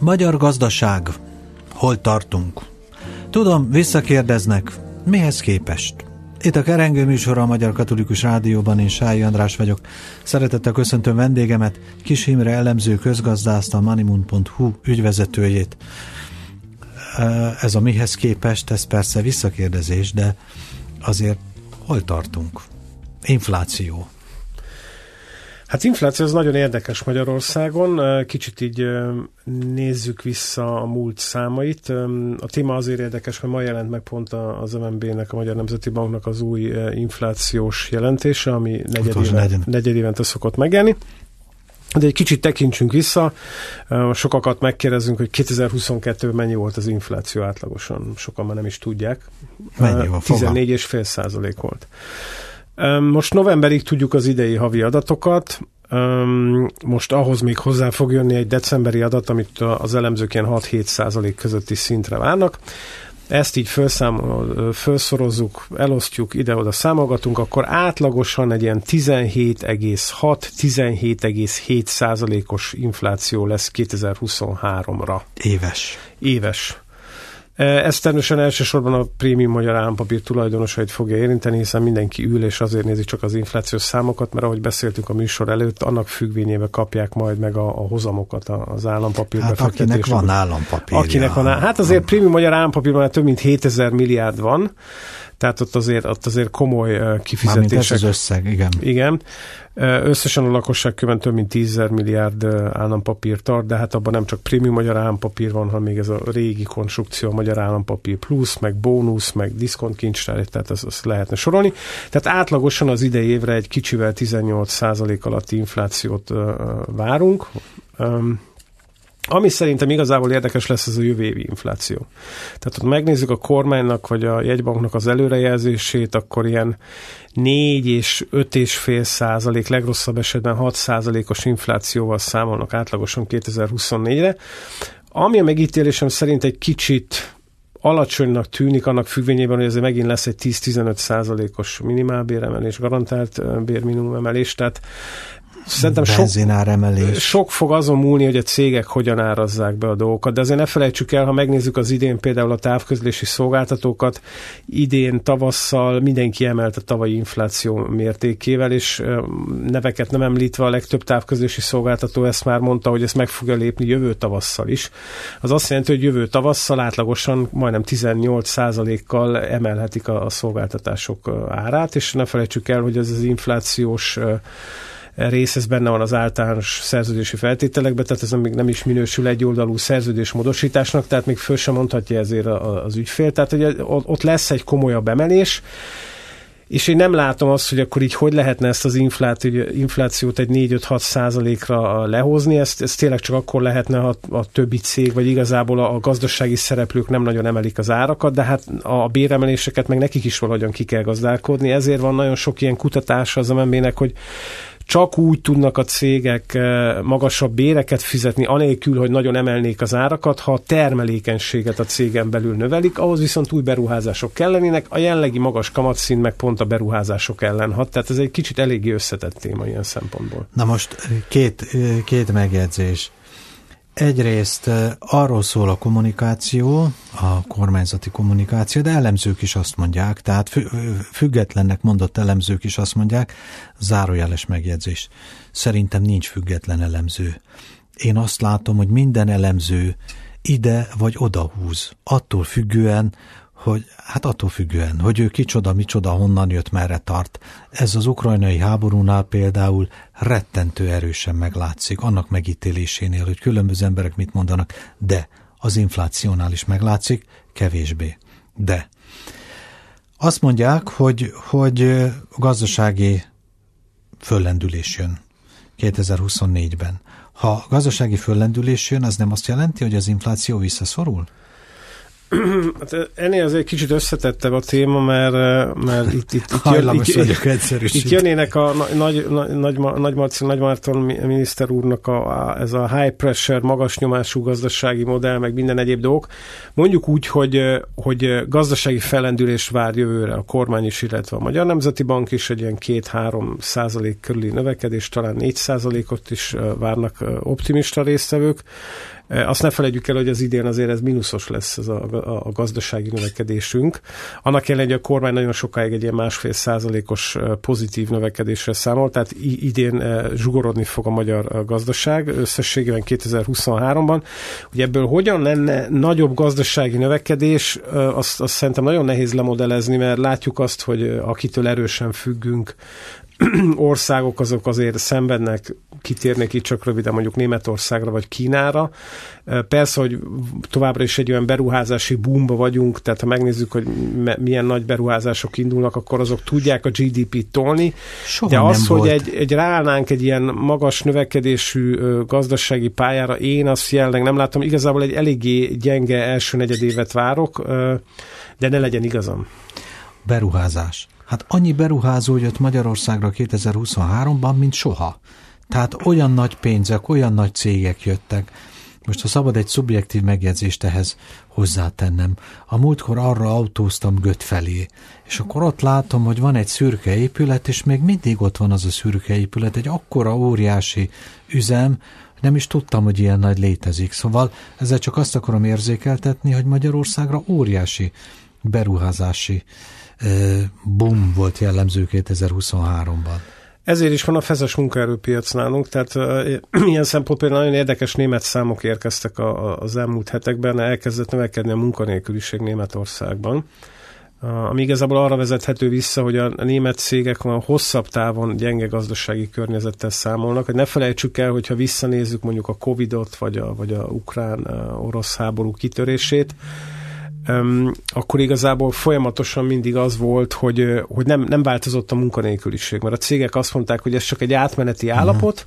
Magyar gazdaság. Hol tartunk? Tudom, visszakérdeznek. Mihez képest? Itt a Kerengő műsor a Magyar Katolikus Rádióban, én Sályi András vagyok. Szeretettel köszöntöm vendégemet, Kis Imre elemző közgazdászt, a moneymoon.hu ügyvezetőjét. Ez a mihez képest, ez persze visszakérdezés, de azért hol tartunk? Infláció. Hát infláció az nagyon érdekes Magyarországon. Kicsit így nézzük vissza a múlt számait. A téma azért érdekes, mert ma jelent meg pont az MNB-nek, a Magyar Nemzeti Banknak az új inflációs jelentése, ami negyedéven, negyedévente szokott megjelenni. De egy kicsit tekintsünk vissza, sokakat megkérdezünk, hogy 2022-ben mennyi volt az infláció átlagosan, sokan már nem is tudják. Mennyi a 14,5 százalék volt. Most novemberig tudjuk az idei havi adatokat, most ahhoz még hozzá fog jönni egy decemberi adat, amit az elemzők ilyen 6-7 százalék közötti szintre várnak. Ezt így felszámol, felszorozzuk, elosztjuk, ide-oda számolgatunk, akkor átlagosan egy ilyen 17,6-17,7 százalékos infláció lesz 2023-ra. Éves. Éves. Ez természetesen elsősorban a prémium magyar állampapír tulajdonosait fogja érinteni, hiszen mindenki ül és azért nézi csak az inflációs számokat, mert ahogy beszéltünk a műsor előtt, annak függvényében kapják majd meg a, a hozamokat az állampapír hát akinek van állampapír. Akinek van, hát azért prémium magyar állampapírban több mint 7000 milliárd van, tehát ott azért, ott azért komoly kifizetések. Mármint ez az összeg, igen. Igen. Összesen a lakosság köven több mint 10 milliárd állampapír tart, de hát abban nem csak prémium magyar állampapír van, hanem még ez a régi konstrukció, a magyar állampapír plusz, meg bónusz, meg diszkontkincstár, tehát ezt, ezt lehetne sorolni. Tehát átlagosan az idei évre egy kicsivel 18 alatti inflációt várunk. Ami szerintem igazából érdekes lesz, ez a jövő évi infláció. Tehát ott megnézzük a kormánynak vagy a jegybanknak az előrejelzését, akkor ilyen 4 és 5 és fél százalék, legrosszabb esetben 6 százalékos inflációval számolnak átlagosan 2024-re. Ami a megítélésem szerint egy kicsit alacsonynak tűnik annak függvényében, hogy azért megint lesz egy 10-15 százalékos minimálbéremelés, garantált bérminimum emelés, tehát Szerintem sok, sok fog azon múlni, hogy a cégek hogyan árazzák be a dolgokat, de azért ne felejtsük el, ha megnézzük az idén például a távközlési szolgáltatókat, idén tavasszal mindenki emelt a tavalyi infláció mértékével, és neveket nem említve a legtöbb távközlési szolgáltató ezt már mondta, hogy ezt meg fogja lépni jövő tavasszal is. Az azt jelenti, hogy jövő tavasszal átlagosan majdnem 18%-kal emelhetik a, a szolgáltatások árát, és ne felejtsük el, hogy ez az inflációs rész, ez benne van az általános szerződési feltételekben, tehát ez még nem is minősül egy oldalú szerződés módosításnak, tehát még föl sem mondhatja ezért az ügyfél. Tehát hogy ott lesz egy komolyabb emelés, és én nem látom azt, hogy akkor így hogy lehetne ezt az inflációt egy 4-5-6 százalékra lehozni, ezt, ezt tényleg csak akkor lehetne, ha a többi cég, vagy igazából a, a gazdasági szereplők nem nagyon emelik az árakat, de hát a béremeléseket meg nekik is valahogyan ki kell gazdálkodni, ezért van nagyon sok ilyen kutatás az MNB-nek, hogy csak úgy tudnak a cégek eh, magasabb béreket fizetni, anélkül, hogy nagyon emelnék az árakat, ha a termelékenységet a cégen belül növelik, ahhoz viszont új beruházások kellenének, a jelenlegi magas kamatszint meg pont a beruházások ellen hat, tehát ez egy kicsit eléggé összetett téma ilyen szempontból. Na most két, két megjegyzés. Egyrészt arról szól a kommunikáció, a kormányzati kommunikáció, de elemzők is azt mondják, tehát függetlennek mondott elemzők is azt mondják, zárójeles megjegyzés. Szerintem nincs független elemző. Én azt látom, hogy minden elemző ide vagy oda húz, attól függően, hogy hát attól függően, hogy ő kicsoda, micsoda, honnan jött, merre tart. Ez az ukrajnai háborúnál például rettentő erősen meglátszik, annak megítélésénél, hogy különböző emberek mit mondanak, de az inflációnál is meglátszik, kevésbé. De azt mondják, hogy, hogy gazdasági föllendülés jön 2024-ben. Ha gazdasági föllendülés jön, az nem azt jelenti, hogy az infláció visszaszorul? Hát ennél azért kicsit összetettebb a téma, mert, mert itt, itt, itt, jön, itt, itt jönnének a nagy, nagy, nagy, nagy Marci, Nagy Márton miniszter úrnak a, ez a high pressure, magas nyomású gazdasági modell, meg minden egyéb dolgok. Mondjuk úgy, hogy, hogy gazdasági felendülés vár jövőre a kormány is, illetve a Magyar Nemzeti Bank is egy ilyen 2-3 százalék körüli növekedés, talán 4 százalékot is várnak optimista résztvevők Azt ne felejtjük el, hogy az idén azért ez mínuszos lesz ez a, a, a gazdasági növekedésünk. Annak ellenére, hogy a kormány nagyon sokáig egy ilyen másfél százalékos pozitív növekedésre számol, tehát idén zsugorodni fog a magyar gazdaság összességében 2023-ban. Ugye ebből hogyan lenne nagyobb gazdasági növekedés, azt, azt szerintem nagyon nehéz lemodellezni, mert látjuk azt, hogy akitől erősen függünk, országok azok azért szenvednek, kitérnek itt csak röviden mondjuk Németországra vagy Kínára. Persze, hogy továbbra is egy olyan beruházási boomba vagyunk, tehát ha megnézzük, hogy milyen nagy beruházások indulnak, akkor azok tudják a GDP-t tolni, Soha de az, hogy egy, egy ráállnánk egy ilyen magas növekedésű gazdasági pályára, én azt jelenleg nem látom, igazából egy eléggé gyenge első negyedévet várok, de ne legyen igazam. Beruházás. Hát annyi beruházó jött Magyarországra 2023-ban, mint soha. Tehát olyan nagy pénzek, olyan nagy cégek jöttek. Most ha szabad egy szubjektív megjegyzést ehhez hozzátennem. A múltkor arra autóztam Göt felé, és akkor ott látom, hogy van egy szürke épület, és még mindig ott van az a szürke épület, egy akkora óriási üzem, nem is tudtam, hogy ilyen nagy létezik. Szóval ezzel csak azt akarom érzékeltetni, hogy Magyarországra óriási beruházási boom volt jellemző 2023-ban. Ezért is van a fezes munkaerőpiac nálunk, tehát ilyen szempontból nagyon érdekes német számok érkeztek a, a, az elmúlt hetekben, elkezdett növekedni a munkanélküliség Németországban, ami igazából arra vezethető vissza, hogy a, német cégek olyan hosszabb távon gyenge gazdasági környezettel számolnak, hogy ne felejtsük el, hogyha visszanézzük mondjuk a Covid-ot, vagy a, vagy a ukrán-orosz háború kitörését, akkor igazából folyamatosan mindig az volt, hogy, hogy nem, nem változott a munkanélküliség, mert a cégek azt mondták, hogy ez csak egy átmeneti uh-huh. állapot,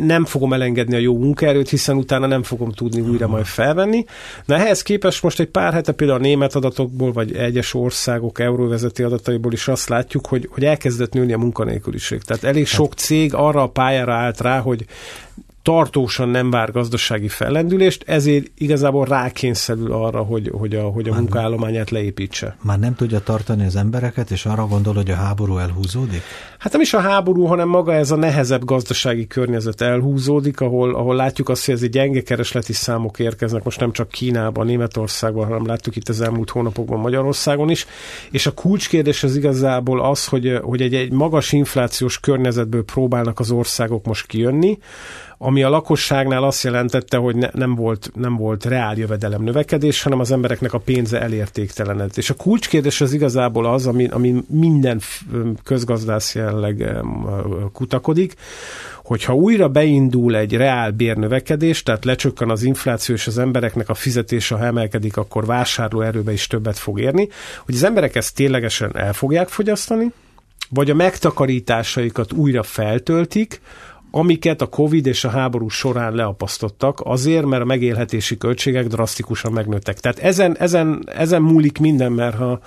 nem fogom elengedni a jó munkaerőt, hiszen utána nem fogom tudni újra majd felvenni. Na ehhez képest most egy pár hete például a német adatokból, vagy egyes országok euróvezeti adataiból is azt látjuk, hogy, hogy elkezdett nőni a munkanélküliség. Tehát elég sok cég arra a pályára állt rá, hogy tartósan nem vár gazdasági fellendülést, ezért igazából rákényszerül arra, hogy, hogy a, hogy a munkaállományát leépítse. Már nem tudja tartani az embereket, és arra gondol, hogy a háború elhúzódik? Hát nem is a háború, hanem maga ez a nehezebb gazdasági környezet elhúzódik, ahol, ahol látjuk azt, hogy ez egy gyenge keresleti számok érkeznek, most nem csak Kínában, Németországban, hanem láttuk itt az elmúlt hónapokban Magyarországon is. És a kulcskérdés az igazából az, hogy, hogy egy, egy magas inflációs környezetből próbálnak az országok most kijönni, ami a lakosságnál azt jelentette, hogy ne, nem, volt, nem volt reál jövedelem növekedés, hanem az embereknek a pénze elértéktelenedett. És a kulcskérdés az igazából az, ami, ami minden közgazdász jelleg kutakodik, hogyha újra beindul egy reál bérnövekedés, tehát lecsökken az infláció, és az embereknek a fizetése, ha emelkedik, akkor vásárlóerőbe is többet fog érni, hogy az emberek ezt ténylegesen el fogják fogyasztani, vagy a megtakarításaikat újra feltöltik, amiket a Covid és a háború során leapasztottak, azért, mert a megélhetési költségek drasztikusan megnőttek. Tehát ezen, ezen, ezen múlik minden, mert ha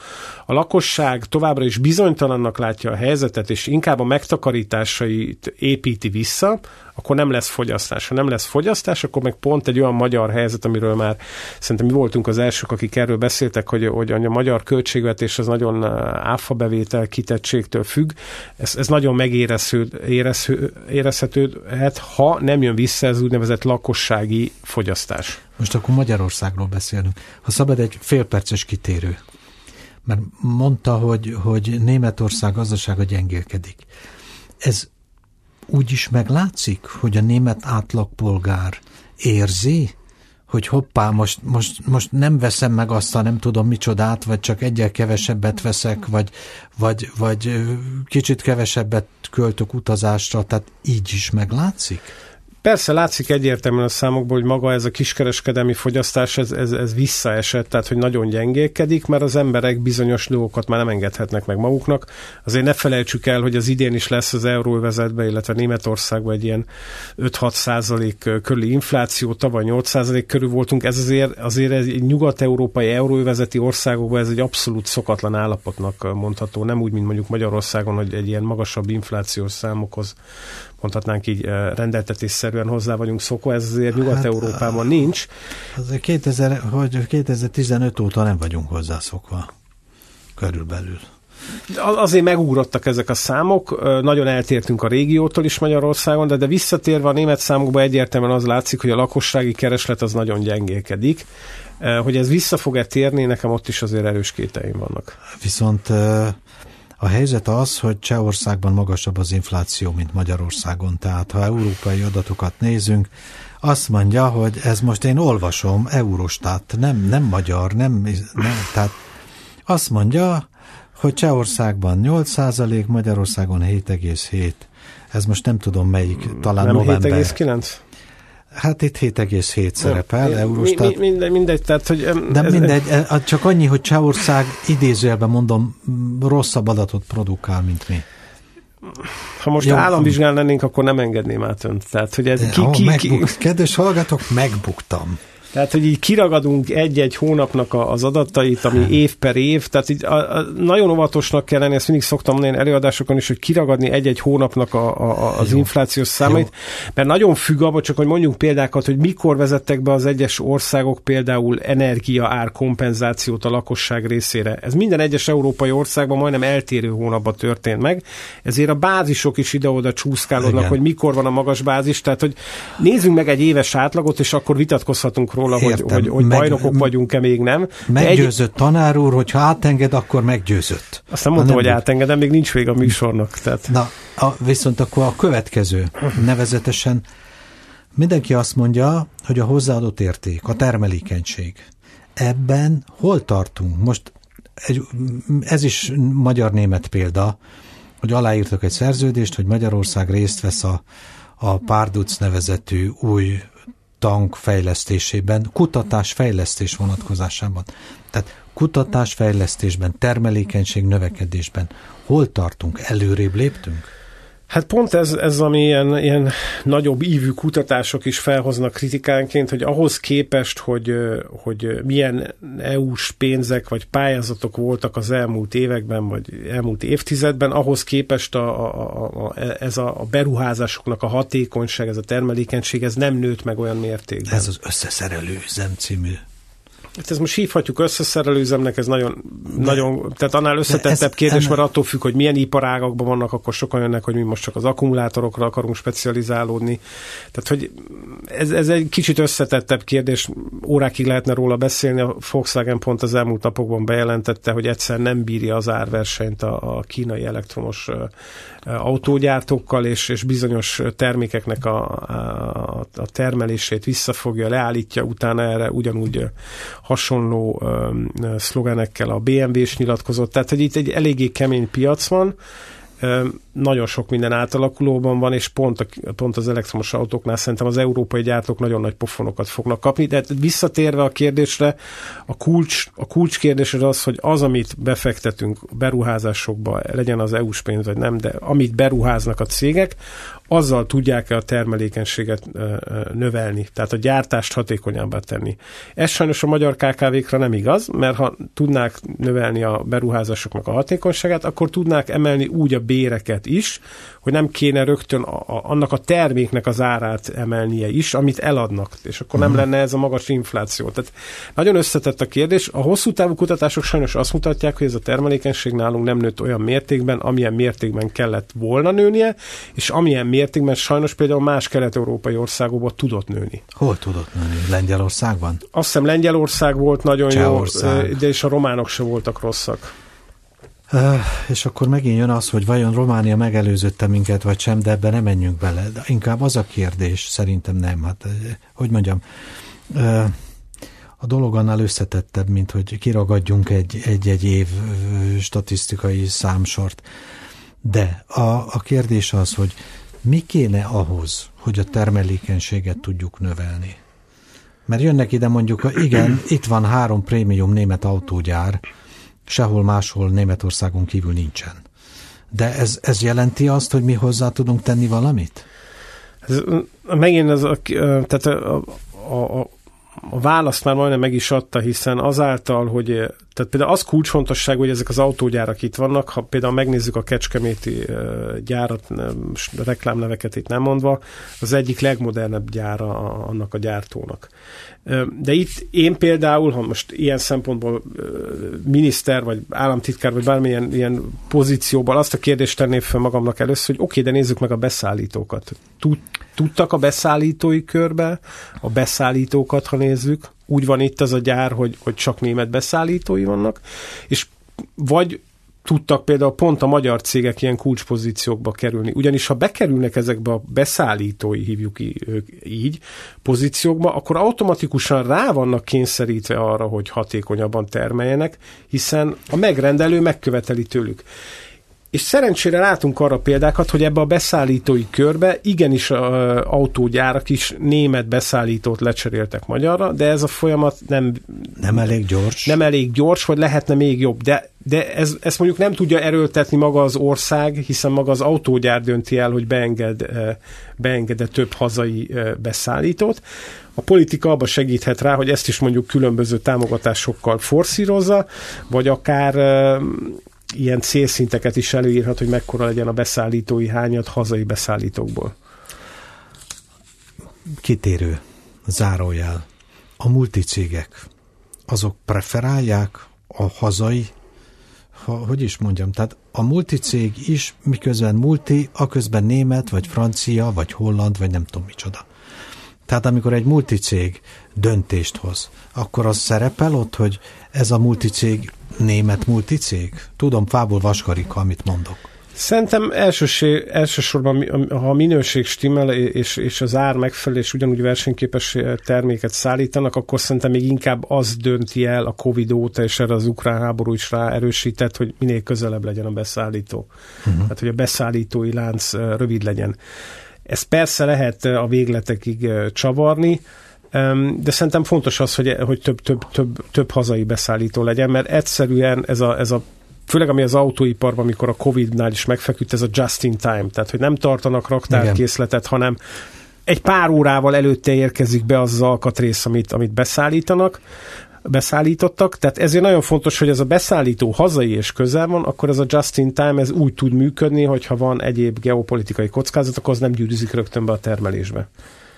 a lakosság továbbra is bizonytalannak látja a helyzetet, és inkább a megtakarításait építi vissza, akkor nem lesz fogyasztás. Ha nem lesz fogyasztás, akkor meg pont egy olyan magyar helyzet, amiről már szerintem mi voltunk az elsők, akik erről beszéltek, hogy, hogy a magyar költségvetés az nagyon áfa bevétel kitettségtől függ. Ez, ez nagyon megérezhető, érezhetőhet, ha nem jön vissza ez úgynevezett lakossági fogyasztás. Most akkor Magyarországról beszélünk. Ha szabad egy félperces kitérő. Mert mondta, hogy, hogy Németország gazdasága gyengélkedik. Ez úgy is meglátszik, hogy a német átlagpolgár érzi, hogy hoppá, most, most, most nem veszem meg azt a nem tudom micsodát, vagy csak egyel kevesebbet veszek, vagy, vagy, vagy kicsit kevesebbet költök utazásra, tehát így is meglátszik? Persze látszik egyértelműen a számokból, hogy maga ez a kiskereskedelmi fogyasztás, ez, ez, ez visszaesett, tehát hogy nagyon gyengélkedik, mert az emberek bizonyos dolgokat már nem engedhetnek meg maguknak. Azért ne felejtsük el, hogy az idén is lesz az euróvezetben, illetve Németországban egy ilyen 5-6 százalék körüli infláció, tavaly 8 százalék körül voltunk, ez azért, azért egy nyugat-európai euróvezeti országokban ez egy abszolút szokatlan állapotnak mondható, nem úgy, mint mondjuk Magyarországon, hogy egy ilyen magasabb inflációs számokhoz mondhatnánk így rendeltetésszerűen hozzá vagyunk szokva, ez azért hát, Nyugat-Európában hát, nincs. Azért 2000, hogy 2015 óta nem vagyunk hozzászokva körülbelül. Azért megugrottak ezek a számok, nagyon eltértünk a régiótól is Magyarországon, de, de visszatérve a német számokba egyértelműen az látszik, hogy a lakossági kereslet az nagyon gyengélkedik. Hogy ez vissza fog-e térni, nekem ott is azért erős kéteim vannak. Viszont a helyzet az, hogy Csehországban magasabb az infláció, mint Magyarországon. Tehát ha európai adatokat nézünk, azt mondja, hogy ez most én olvasom, Eurostat, nem, nem magyar, nem, nem tehát azt mondja, hogy Csehországban 8%, Magyarországon 7,7. Ez most nem tudom melyik, talán nem november. 7,9? Hát itt 7,7 szerepel, mi, Eurostat. Mi, mindegy, mindegy, tehát, hogy... De ez, mindegy, e, csak annyi, hogy Csehország idézőjelben mondom, rosszabb adatot produkál, mint mi. Ha most Jó, lennénk, akkor nem engedném át önt. Tehát, hogy ez ki, ki, ki, Kedves hallgatók, megbuktam. Tehát, hogy így kiragadunk egy-egy hónapnak az adatait, ami év per év, tehát így a, a, nagyon óvatosnak kell lenni, ezt mindig szoktam mondani előadásokon is, hogy kiragadni egy-egy hónapnak a, a, az Jó. inflációs számait, Jó. mert nagyon függ abban, csak hogy mondjunk példákat, hogy mikor vezettek be az egyes országok például energia ár kompenzációt a lakosság részére. Ez minden egyes európai országban majdnem eltérő hónapban történt meg, ezért a bázisok is ide-oda csúszkálódnak, Igen. hogy mikor van a magas bázis, tehát hogy nézzünk meg egy éves átlagot, és akkor vitatkozhatunk róla, róla, Értem. hogy, hogy, hogy meg, bajnokok vagyunk-e még nem. Meggyőzött egy... tanár úr, hogy ha átenged, akkor meggyőzött. Azt nem mondtam, hogy átengedem, még nincs vége a műsornak. Tehát... Na, a, viszont akkor a következő, nevezetesen mindenki azt mondja, hogy a hozzáadott érték, a termelékenység. Ebben hol tartunk? Most egy, ez is magyar-német példa, hogy aláírtak egy szerződést, hogy Magyarország részt vesz a, a Párduc nevezetű új tank fejlesztésében, kutatás-fejlesztés vonatkozásában. Tehát kutatás-fejlesztésben, termelékenység növekedésben hol tartunk? Előrébb léptünk? Hát pont ez, ez ami ilyen, ilyen nagyobb ívű kutatások is felhoznak kritikánként, hogy ahhoz képest, hogy, hogy milyen EU-s pénzek vagy pályázatok voltak az elmúlt években, vagy elmúlt évtizedben, ahhoz képest a, a, a, ez a, a beruházásoknak a hatékonyság, ez a termelékenység, ez nem nőtt meg olyan mértékben. Ez az összeszerelő üzem című Hát ezt most hívhatjuk összeszerelőzemnek, ez nagyon, de, nagyon tehát annál összetettebb kérdés, ennek... mert attól függ, hogy milyen iparágakban vannak, akkor sokan jönnek, hogy mi most csak az akkumulátorokra akarunk specializálódni. Tehát, hogy ez, ez egy kicsit összetettebb kérdés, órákig lehetne róla beszélni, a Volkswagen pont az elmúlt napokban bejelentette, hogy egyszer nem bírja az árversenyt a, a kínai elektromos autógyártókkal, és, és bizonyos termékeknek a, a, a termelését visszafogja, leállítja, utána erre ugyanúgy hasonló szlogenekkel a BMW is nyilatkozott. Tehát, hogy itt egy eléggé kemény piac van, nagyon sok minden átalakulóban van, és pont, a, pont az elektromos autóknál szerintem az európai gyártók nagyon nagy pofonokat fognak kapni. De visszatérve a kérdésre, a kulcs, a kulcs kérdés az az, hogy az, amit befektetünk beruházásokba, legyen az EU-s pénz vagy nem, de amit beruháznak a cégek, azzal tudják-e a termelékenységet növelni, tehát a gyártást hatékonyabbá tenni. Ez sajnos a magyar KKV-kra nem igaz, mert ha tudnák növelni a beruházásoknak a hatékonyságát, akkor tudnák emelni úgy a béreket is, hogy nem kéne rögtön a, a, annak a terméknek az árát emelnie is, amit eladnak, és akkor nem uh-huh. lenne ez a magas infláció. Tehát nagyon összetett a kérdés. A hosszú távú kutatások sajnos azt mutatják, hogy ez a termelékenység nálunk nem nőtt olyan mértékben, amilyen mértékben kellett volna nőnie, és amilyen mértékben sajnos például más kelet-európai országokban tudott nőni. Hol tudott nőni? Lengyelországban? Azt hiszem Lengyelország volt nagyon jó, de és a románok se voltak rosszak. Uh, és akkor megint jön az, hogy vajon Románia megelőzötte minket, vagy sem, de ebbe nem menjünk bele. De inkább az a kérdés, szerintem nem. Hát, hogy mondjam, uh, a dolog annál összetettebb, mint hogy kiragadjunk egy-egy év statisztikai számsort. De a, a kérdés az, hogy mi kéne ahhoz, hogy a termelékenységet tudjuk növelni? Mert jönnek ide mondjuk, igen, itt van három prémium német autógyár, sehol máshol Németországon kívül nincsen. De ez, ez jelenti azt, hogy mi hozzá tudunk tenni valamit? Ez, megint az, a, tehát a, a, a, a választ már majdnem meg is adta, hiszen azáltal, hogy Tehát például az kulcsfontosság, hogy ezek az autógyárak itt vannak, ha például megnézzük a Kecskeméti gyárat, reklámneveket itt nem mondva, az egyik legmodernebb gyára annak a gyártónak. De itt én például, ha most ilyen szempontból miniszter, vagy államtitkár, vagy bármilyen ilyen pozícióban azt a kérdést tenném fel magamnak először, hogy oké, de nézzük meg a beszállítókat. Tudtak a beszállítói körbe, a beszállítókat, ha nézzük, úgy van itt az a gyár, hogy, hogy csak német beszállítói vannak, és vagy tudtak például pont a magyar cégek ilyen kulcspozíciókba kerülni. Ugyanis ha bekerülnek ezekbe a beszállítói, hívjuk így, pozíciókba, akkor automatikusan rá vannak kényszerítve arra, hogy hatékonyabban termeljenek, hiszen a megrendelő megköveteli tőlük. És szerencsére látunk arra példákat, hogy ebbe a beszállítói körbe igenis a autógyárak is német beszállítót lecseréltek magyarra, de ez a folyamat nem... Nem elég gyors. Nem elég gyors, vagy lehetne még jobb, de de ez, ezt mondjuk nem tudja erőltetni maga az ország, hiszen maga az autógyár dönti el, hogy beenged, beenged több hazai beszállítót. A politika abba segíthet rá, hogy ezt is mondjuk különböző támogatásokkal forszírozza, vagy akár ilyen célszinteket is előírhat, hogy mekkora legyen a beszállítói hányat hazai beszállítókból. Kitérő, zárójel. A multicégek, azok preferálják a hazai, ha, hogy is mondjam, tehát a multicég is, miközben multi, aközben német, vagy francia, vagy holland, vagy nem tudom micsoda. Tehát amikor egy multicég döntést hoz, akkor az szerepel ott, hogy ez a multicég német multicég? Tudom, fából vaskarika, amit mondok. Szerintem elsőség, elsősorban, ha a minőség stimmel és, és az ár megfelelő, és ugyanúgy versenyképes terméket szállítanak, akkor szerintem még inkább az dönti el a Covid óta, és erre az ukrán háború is rá erősített, hogy minél közelebb legyen a beszállító. Uh-huh. Tehát, hogy a beszállítói lánc rövid legyen. Ez persze lehet a végletekig csavarni, de szerintem fontos az, hogy, hogy több, több, több, több hazai beszállító legyen, mert egyszerűen ez a, ez a főleg ami az autóiparban, amikor a Covid-nál is megfeküdt, ez a just in time, tehát hogy nem tartanak raktárkészletet, hanem egy pár órával előtte érkezik be az, az alkatrész, amit, amit beszállítanak, beszállítottak, tehát ezért nagyon fontos, hogy ez a beszállító hazai és közel van, akkor ez a just in time ez úgy tud működni, hogyha van egyéb geopolitikai kockázat, akkor az nem gyűrűzik rögtön be a termelésbe.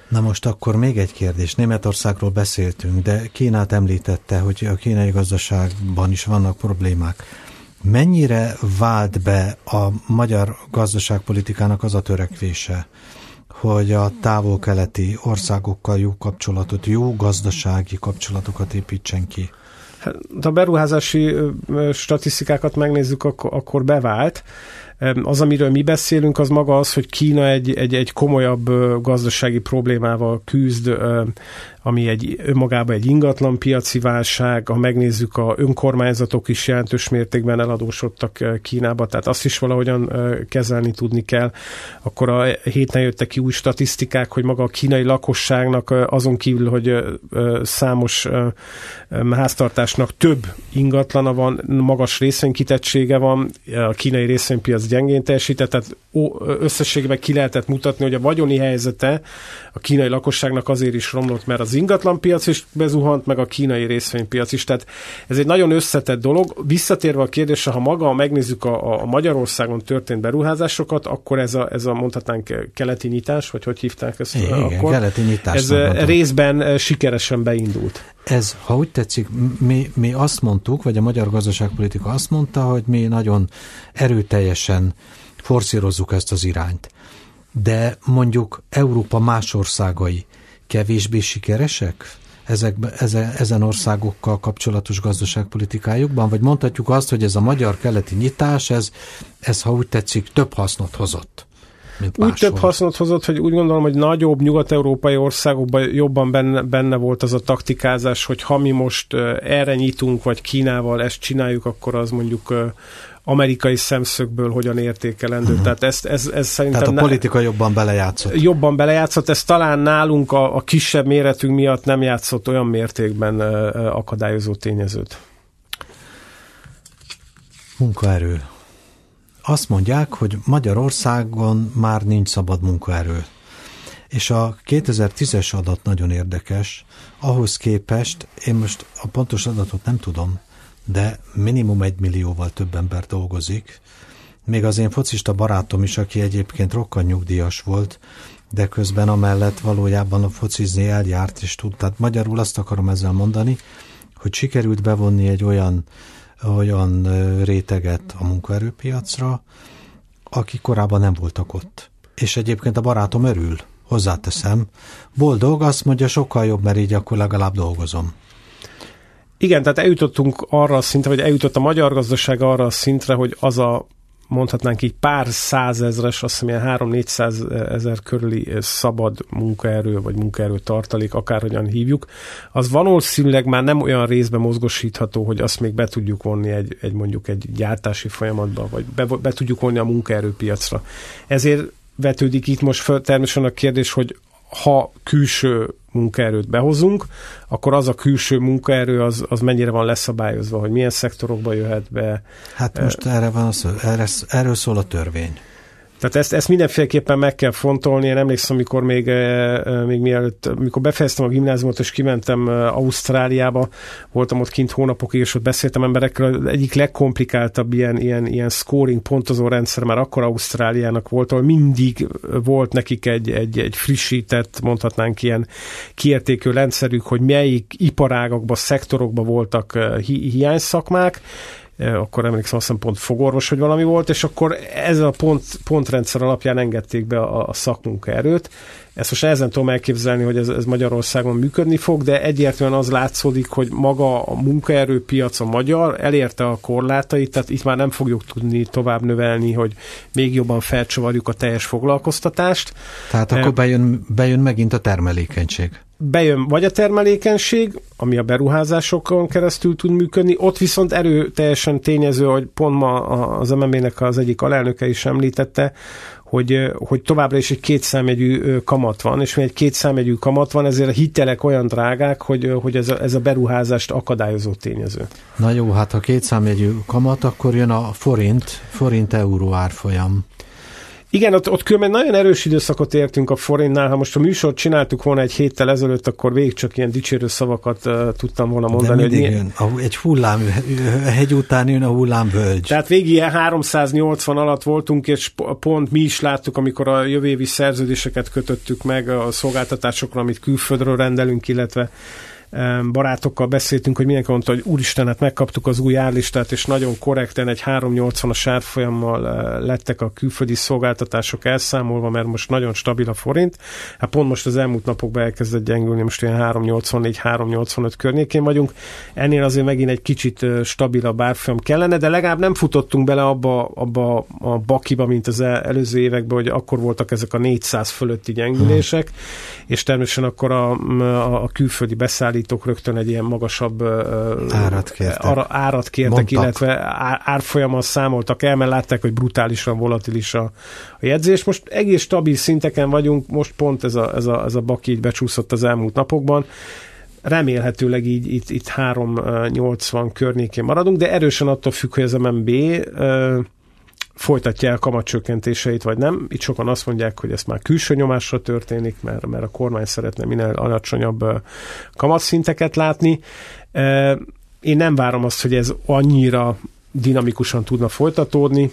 Na most akkor még egy kérdés. Németországról beszéltünk, de Kínát említette, hogy a kínai gazdaságban is vannak problémák. Mennyire vált be a magyar gazdaságpolitikának az a törekvése, hogy a távol-keleti országokkal jó kapcsolatot, jó gazdasági kapcsolatokat építsen ki? Hát, ha beruházási statisztikákat megnézzük, akkor bevált. Az, amiről mi beszélünk, az maga az, hogy Kína egy, egy, egy komolyabb gazdasági problémával küzd, ami egy önmagában egy ingatlan piaci válság, ha megnézzük, a önkormányzatok is jelentős mértékben eladósodtak Kínába, tehát azt is valahogyan kezelni tudni kell. Akkor a héten jöttek ki új statisztikák, hogy maga a kínai lakosságnak azon kívül, hogy számos háztartásnak több ingatlana van, magas részvénykitettsége van, a kínai részvénypiac gyengén teljesített, tehát összességben ki lehetett mutatni, hogy a vagyoni helyzete a kínai lakosságnak azért is romlott, mert az ingatlanpiac is bezuhant, meg a kínai részvénypiac is. Tehát ez egy nagyon összetett dolog. Visszatérve a kérdésre, ha maga megnézzük a, a Magyarországon történt beruházásokat, akkor ez a, ez a mondhatnánk keleti nyitás, vagy hogy hívták ezt? Igen, akkor, keleti nyitás. Ez mondtam. részben sikeresen beindult. Ez, ha úgy tetszik, mi, mi azt mondtuk, vagy a magyar gazdaságpolitika azt mondta, hogy mi nagyon erőteljesen forszírozzuk ezt az irányt. De mondjuk Európa más országai kevésbé sikeresek? Ezekbe, ezen, ezen országokkal kapcsolatos gazdaságpolitikájukban? Vagy mondhatjuk azt, hogy ez a magyar-keleti nyitás, ez, ez, ha úgy tetszik, több hasznot hozott? Mint úgy máshol. több hasznot hozott, hogy úgy gondolom, hogy nagyobb nyugat-európai országokban jobban benne, benne volt az a taktikázás, hogy ha mi most erre nyitunk, vagy Kínával ezt csináljuk, akkor az mondjuk amerikai szemszögből hogyan értékelendő. Uh-huh. Tehát ez, ez, ez szerintem... Tehát a politika jobban belejátszott. Jobban belejátszott, ez talán nálunk a, a kisebb méretünk miatt nem játszott olyan mértékben akadályozó tényezőt. Munkaerő. Azt mondják, hogy Magyarországon már nincs szabad munkaerő. És a 2010-es adat nagyon érdekes. Ahhoz képest, én most a pontos adatot nem tudom, de minimum egy millióval több ember dolgozik. Még az én focista barátom is, aki egyébként rokkant nyugdíjas volt, de közben amellett valójában a focizni eljárt és tud. Tehát magyarul azt akarom ezzel mondani, hogy sikerült bevonni egy olyan, olyan réteget a munkaerőpiacra, aki korábban nem voltak ott. És egyébként a barátom örül, hozzáteszem. Boldog, azt mondja, sokkal jobb, mert így akkor legalább dolgozom. Igen, tehát eljutottunk arra a szintre, vagy eljutott a magyar gazdaság arra a szintre, hogy az a mondhatnánk így pár százezres, azt hiszem ilyen 3-400 ezer körüli szabad munkaerő, vagy munkaerő tartalék, akárhogyan hívjuk, az valószínűleg már nem olyan részben mozgosítható, hogy azt még be tudjuk vonni egy, egy mondjuk egy gyártási folyamatba, vagy be, be tudjuk vonni a munkaerőpiacra. Ezért vetődik itt most föl természetesen a kérdés, hogy ha külső munkaerőt behozunk, akkor az a külső munkaerő az, az mennyire van leszabályozva, hogy milyen szektorokba jöhet be. Hát most erre van, erre, erről szól a törvény. Tehát ezt, ezt mindenféleképpen meg kell fontolni. Én emlékszem, amikor még, eh, eh, még mielőtt, amikor befejeztem a gimnáziumot, és kimentem eh, Ausztráliába, voltam ott kint hónapokig, és ott beszéltem emberekkel, az egyik legkomplikáltabb ilyen, ilyen, ilyen scoring pontozó rendszer már akkor Ausztráliának volt, ahol mindig volt nekik egy, egy, egy frissített, mondhatnánk ilyen kiértékű rendszerük, hogy melyik iparágakban, szektorokban voltak hi- hiányszakmák, akkor emlékszem, azt hiszem pont fogorvos, hogy valami volt, és akkor ez a pont, pontrendszer alapján engedték be a, a szakmunkaerőt. Ezt most ezen tudom elképzelni, hogy ez, ez Magyarországon működni fog, de egyértelműen az látszódik, hogy maga a munkaerőpiac a magyar elérte a korlátait, tehát itt már nem fogjuk tudni tovább növelni, hogy még jobban felcsavarjuk a teljes foglalkoztatást. Tehát akkor bejön, bejön megint a termelékenység bejön vagy a termelékenység, ami a beruházásokon keresztül tud működni, ott viszont erőteljesen tényező, hogy pont ma az MNB-nek az egyik alelnöke is említette, hogy, hogy továbbra is egy kétszámjegyű kamat van, és egy kétszámjegyű kamat van, ezért a hitelek olyan drágák, hogy, hogy ez, a, ez a beruházást akadályozó tényező. Na jó, hát ha kétszámjegyű kamat, akkor jön a forint, forint-euró árfolyam. Igen, ott, ott különben nagyon erős időszakot értünk a forintnál. Ha most a műsort csináltuk volna egy héttel ezelőtt, akkor végig csak ilyen dicsérő szavakat uh, tudtam volna mondani. De hogy jön. Egy hullám, a hegy után jön a hullámvölgy. Tehát végig ilyen 380 alatt voltunk, és pont mi is láttuk, amikor a jövő évi szerződéseket kötöttük meg a szolgáltatásokra, amit külföldről rendelünk, illetve barátokkal beszéltünk, hogy mindenki mondta, hogy úristen, hát megkaptuk az új árlistát, és nagyon korrekten egy 380-as árfolyammal eh, lettek a külföldi szolgáltatások elszámolva, mert most nagyon stabil a forint. Hát pont most az elmúlt napokban elkezdett gyengülni, most ilyen 384-385 környékén vagyunk. Ennél azért megint egy kicsit eh, stabilabb árfolyam kellene, de legalább nem futottunk bele abba, abba a bakiba, mint az előző években, hogy akkor voltak ezek a 400 fölötti gyengülések, és természetesen akkor a, a, a külföldi beszállítás beszállítók rögtön egy ilyen magasabb árat kértek, ar, árat kértek illetve árfolyamon számoltak el, mert látták, hogy brutálisan volatilis a, a jegyzés. Most egész stabil szinteken vagyunk, most pont ez a, ez a, ez a baki így becsúszott az elmúlt napokban. Remélhetőleg így itt, itt 380 környékén maradunk, de erősen attól függ, hogy az MNB folytatja el kamatcsökkentéseit, vagy nem. Itt sokan azt mondják, hogy ez már külső nyomásra történik, mert, mert a kormány szeretne minél alacsonyabb kamatszinteket látni. Én nem várom azt, hogy ez annyira dinamikusan tudna folytatódni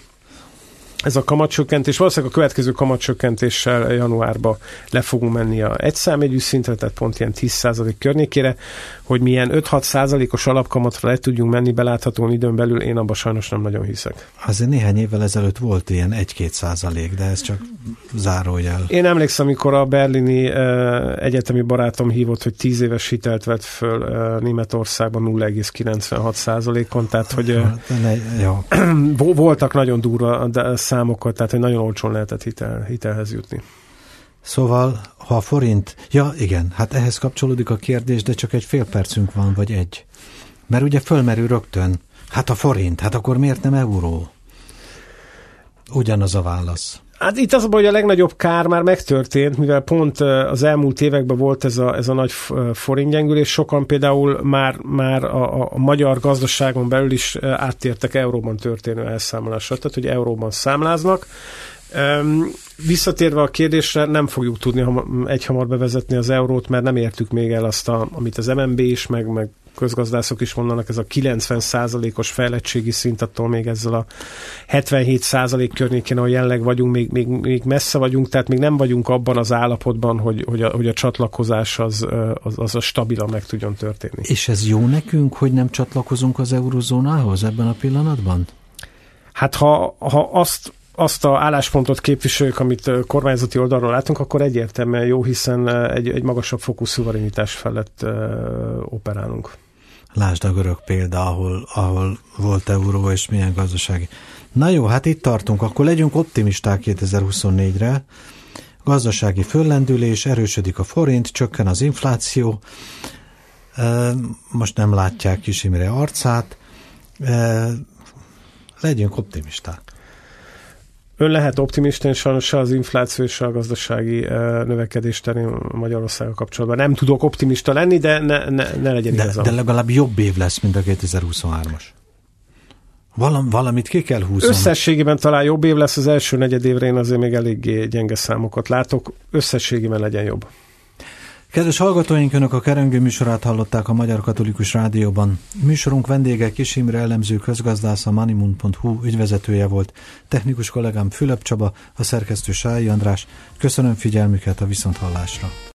ez a kamatcsökkentés, valószínűleg a következő kamatcsökkentéssel januárba le fogunk menni a egyszámjegyű szintre, tehát pont ilyen 10% környékére, hogy milyen 5-6 százalékos alapkamatra le tudjunk menni belátható időn belül, én abban sajnos nem nagyon hiszek. Azért néhány évvel ezelőtt volt ilyen 1-2 százalék, de ez csak zárójel. Én emlékszem, amikor a berlini uh, egyetemi barátom hívott, hogy 10 éves hitelt vett föl uh, Németországban 0,96 százalékon, tehát hogy uh, ne, jó. voltak nagyon durva számokat, tehát hogy nagyon olcsón lehetett hitel, hitelhez jutni. Szóval, ha a forint, ja igen, hát ehhez kapcsolódik a kérdés, de csak egy fél percünk van, vagy egy. Mert ugye fölmerül rögtön, hát a forint, hát akkor miért nem euró? Ugyanaz a válasz. Hát itt az a baj, hogy a legnagyobb kár már megtörtént, mivel pont az elmúlt években volt ez a, ez a nagy forintgyengülés, sokan például már, már a, a magyar gazdaságon belül is áttértek euróban történő elszámolásra, tehát hogy euróban számláznak. Visszatérve a kérdésre, nem fogjuk tudni egyhamar bevezetni az eurót, mert nem értük még el azt, a, amit az MNB is, meg, meg közgazdászok is mondanak, ez a 90%-os fejlettségi szint, attól még ezzel a 77% környékén, ahol jelenleg vagyunk, még, még, még messze vagyunk, tehát még nem vagyunk abban az állapotban, hogy, hogy, a, hogy a csatlakozás az, az, az a stabilan meg tudjon történni. És ez jó nekünk, hogy nem csatlakozunk az eurozónához ebben a pillanatban? Hát ha, ha azt azt a álláspontot képviseljük, amit kormányzati oldalról látunk, akkor egyértelműen jó, hiszen egy, egy magasabb fokú szuverenitás felett operálunk. Lásd a görög példa, ahol, ahol volt euró és milyen gazdasági. Na jó, hát itt tartunk, akkor legyünk optimisták 2024-re. Gazdasági föllendülés, erősödik a forint, csökken az infláció. Most nem látják Kis Imre arcát. Legyünk optimisták. Ön lehet optimista, és sajnos se az infláció és a gazdasági növekedés terén Magyarországgal kapcsolatban. Nem tudok optimista lenni, de ne, ne, ne legyen de, igazam. De legalább jobb év lesz, mint a 2023-as. Valam, valamit ki kell húzni. Összességében talán jobb év lesz az első negyed évre, én azért még eléggé gyenge számokat látok. Összességében legyen jobb. Kedves hallgatóink, Önök a Kerengő műsorát hallották a Magyar Katolikus Rádióban. Műsorunk vendége Kis Imre elemző közgazdász, a manimun.hu ügyvezetője volt, technikus kollégám Fülöp Csaba, a szerkesztő Sályi András. Köszönöm figyelmüket a viszonthallásra.